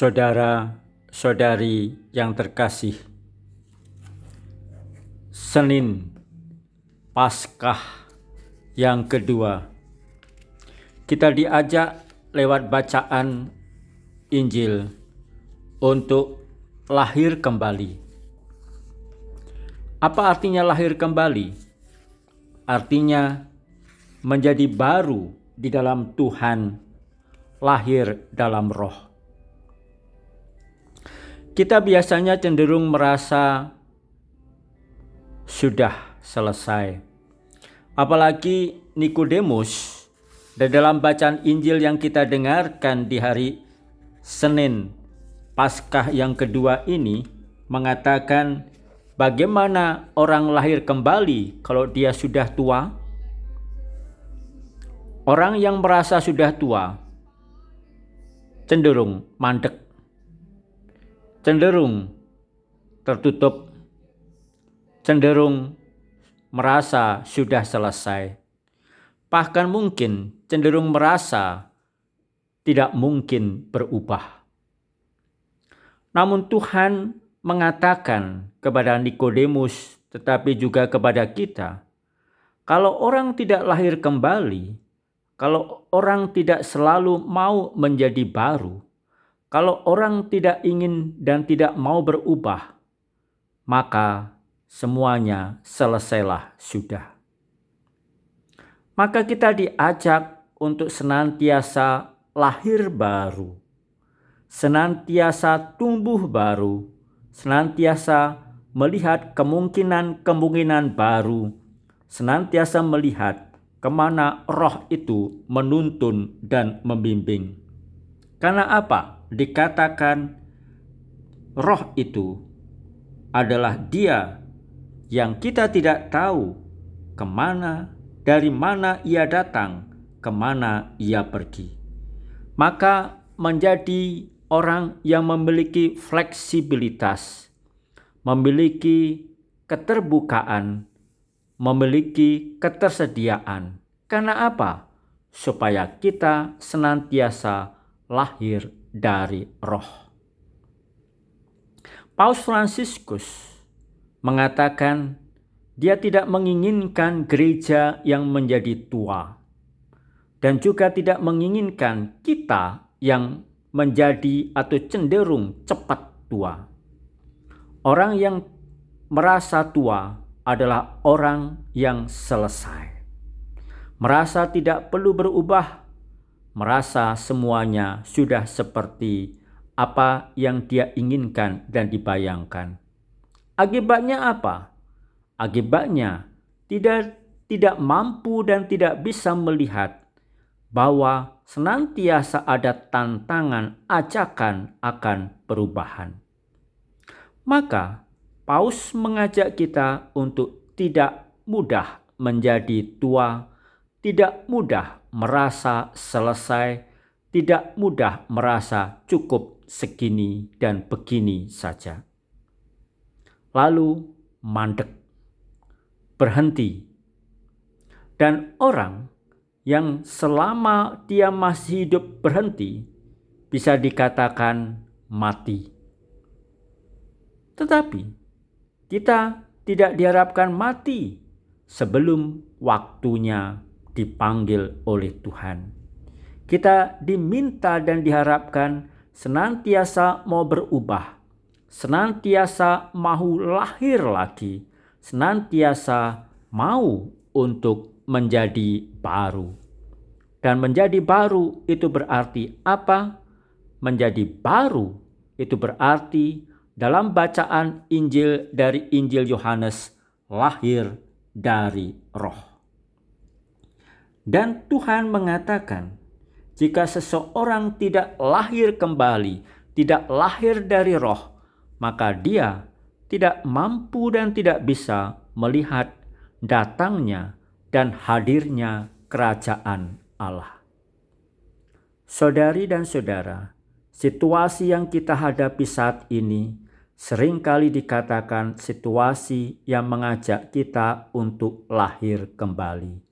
Saudara-saudari yang terkasih, Senin Paskah yang kedua, kita diajak lewat bacaan Injil untuk lahir kembali. Apa artinya lahir kembali? Artinya menjadi baru di dalam Tuhan, lahir dalam roh. Kita biasanya cenderung merasa sudah selesai. Apalagi Nikodemus dan dalam bacaan Injil yang kita dengarkan di hari Senin Paskah yang kedua ini mengatakan bagaimana orang lahir kembali kalau dia sudah tua? Orang yang merasa sudah tua cenderung mandek cenderung tertutup, cenderung merasa sudah selesai, bahkan mungkin cenderung merasa tidak mungkin berubah. Namun Tuhan mengatakan kepada Nikodemus, tetapi juga kepada kita, kalau orang tidak lahir kembali, kalau orang tidak selalu mau menjadi baru, kalau orang tidak ingin dan tidak mau berubah, maka semuanya selesailah sudah. Maka kita diajak untuk senantiasa lahir baru, senantiasa tumbuh baru, senantiasa melihat kemungkinan-kemungkinan baru, senantiasa melihat ke mana roh itu menuntun dan membimbing. Karena apa? Dikatakan roh itu adalah dia yang kita tidak tahu ke mana, dari mana ia datang, ke mana ia pergi. Maka menjadi orang yang memiliki fleksibilitas, memiliki keterbukaan, memiliki ketersediaan. Karena apa? Supaya kita senantiasa lahir dari roh. Paus Fransiskus mengatakan dia tidak menginginkan gereja yang menjadi tua dan juga tidak menginginkan kita yang menjadi atau cenderung cepat tua. Orang yang merasa tua adalah orang yang selesai. Merasa tidak perlu berubah merasa semuanya sudah seperti apa yang dia inginkan dan dibayangkan. Akibatnya apa? Akibatnya tidak tidak mampu dan tidak bisa melihat bahwa senantiasa ada tantangan ajakan akan perubahan. Maka Paus mengajak kita untuk tidak mudah menjadi tua, tidak mudah merasa selesai, tidak mudah merasa cukup segini dan begini saja. Lalu mandek, berhenti, dan orang yang selama dia masih hidup berhenti bisa dikatakan mati. Tetapi kita tidak diharapkan mati sebelum waktunya dipanggil oleh Tuhan. Kita diminta dan diharapkan senantiasa mau berubah, senantiasa mau lahir lagi, senantiasa mau untuk menjadi baru. Dan menjadi baru itu berarti apa? Menjadi baru itu berarti dalam bacaan Injil dari Injil Yohanes lahir dari roh. Dan Tuhan mengatakan, jika seseorang tidak lahir kembali, tidak lahir dari roh, maka dia tidak mampu dan tidak bisa melihat datangnya dan hadirnya kerajaan Allah. Saudari dan saudara, situasi yang kita hadapi saat ini sering kali dikatakan situasi yang mengajak kita untuk lahir kembali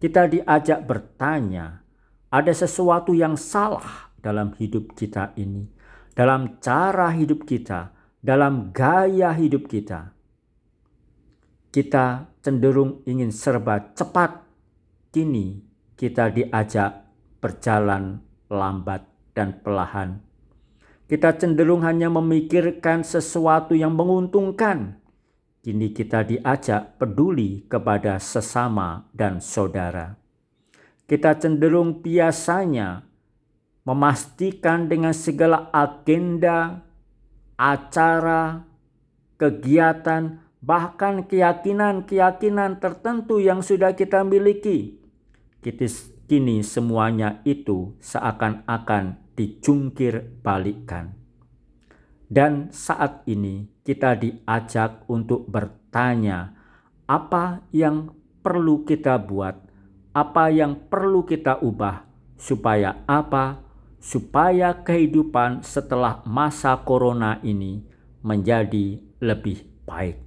kita diajak bertanya, ada sesuatu yang salah dalam hidup kita ini. dalam cara hidup kita, dalam gaya hidup kita. Kita cenderung ingin serba cepat. Kini kita diajak berjalan lambat dan perlahan. Kita cenderung hanya memikirkan sesuatu yang menguntungkan. Kini kita diajak peduli kepada sesama dan saudara. Kita cenderung biasanya memastikan dengan segala agenda, acara, kegiatan, bahkan keyakinan-keyakinan tertentu yang sudah kita miliki. Kini semuanya itu seakan-akan dicungkir balikkan. Dan saat ini kita diajak untuk bertanya apa yang perlu kita buat, apa yang perlu kita ubah, supaya apa? Supaya kehidupan setelah masa corona ini menjadi lebih baik.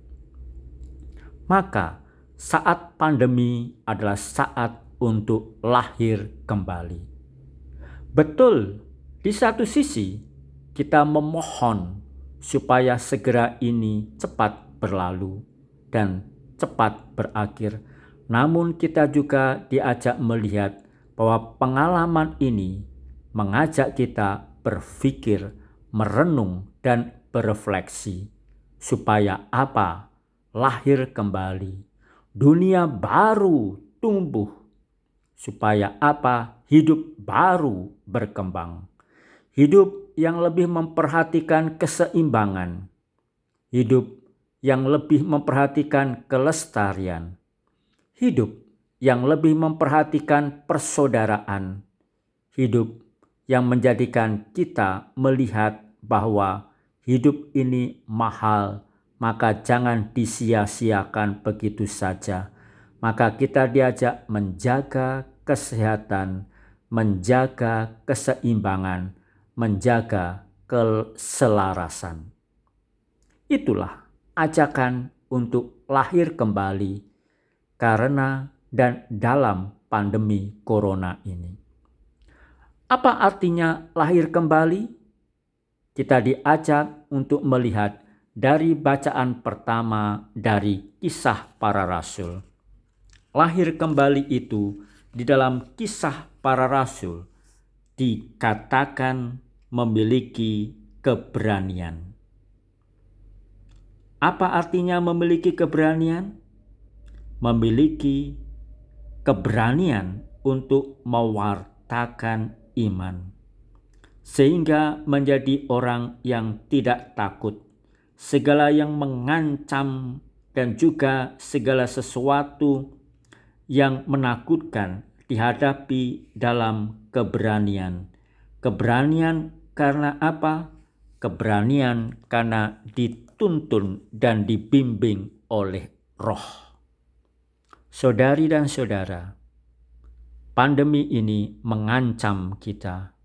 Maka, saat pandemi adalah saat untuk lahir kembali. Betul, di satu sisi kita memohon supaya segera ini cepat berlalu dan cepat berakhir. Namun kita juga diajak melihat bahwa pengalaman ini mengajak kita berpikir, merenung dan berefleksi supaya apa? Lahir kembali. Dunia baru tumbuh supaya apa? Hidup baru berkembang. Hidup yang lebih memperhatikan keseimbangan. Hidup yang lebih memperhatikan kelestarian. Hidup yang lebih memperhatikan persaudaraan. Hidup yang menjadikan kita melihat bahwa hidup ini mahal, maka jangan disia-siakan begitu saja maka kita diajak menjaga kesehatan, menjaga keseimbangan, menjaga keselarasan. Itulah ajakan untuk lahir kembali karena dan dalam pandemi corona ini. Apa artinya lahir kembali? Kita diajak untuk melihat dari bacaan pertama dari kisah para rasul lahir kembali itu di dalam kisah para rasul dikatakan memiliki keberanian. Apa artinya memiliki keberanian? Memiliki keberanian untuk mewartakan iman, sehingga menjadi orang yang tidak takut. Segala yang mengancam dan juga segala sesuatu yang menakutkan dihadapi dalam keberanian. Keberanian karena apa? Keberanian karena dituntun dan dibimbing oleh roh. Saudari dan saudara, pandemi ini mengancam kita,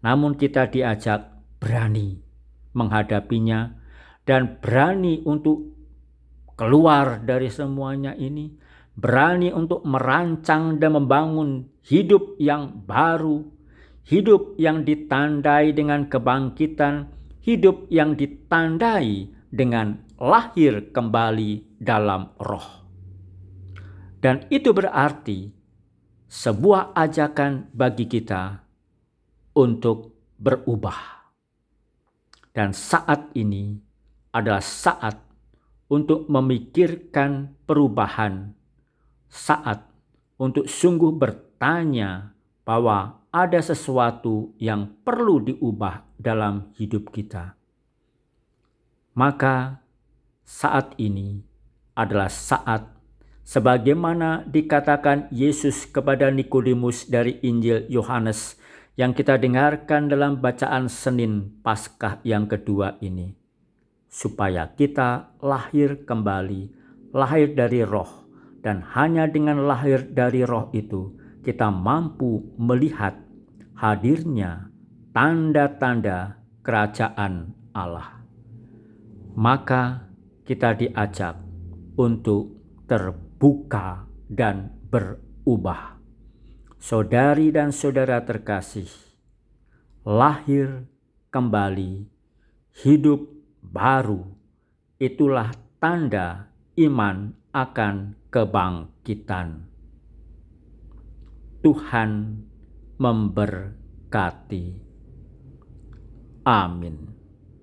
namun kita diajak berani menghadapinya dan berani untuk keluar dari semuanya ini berani untuk merancang dan membangun hidup yang baru, hidup yang ditandai dengan kebangkitan, hidup yang ditandai dengan lahir kembali dalam roh. Dan itu berarti sebuah ajakan bagi kita untuk berubah. Dan saat ini adalah saat untuk memikirkan perubahan saat untuk sungguh bertanya bahwa ada sesuatu yang perlu diubah dalam hidup kita. Maka saat ini adalah saat sebagaimana dikatakan Yesus kepada Nikodemus dari Injil Yohanes yang kita dengarkan dalam bacaan Senin Paskah yang kedua ini. Supaya kita lahir kembali, lahir dari roh, dan hanya dengan lahir dari roh itu kita mampu melihat hadirnya tanda-tanda kerajaan Allah. Maka kita diajak untuk terbuka dan berubah. Saudari dan saudara terkasih, lahir kembali hidup baru. Itulah tanda iman akan kebangkitan. Tuhan memberkati. Amin.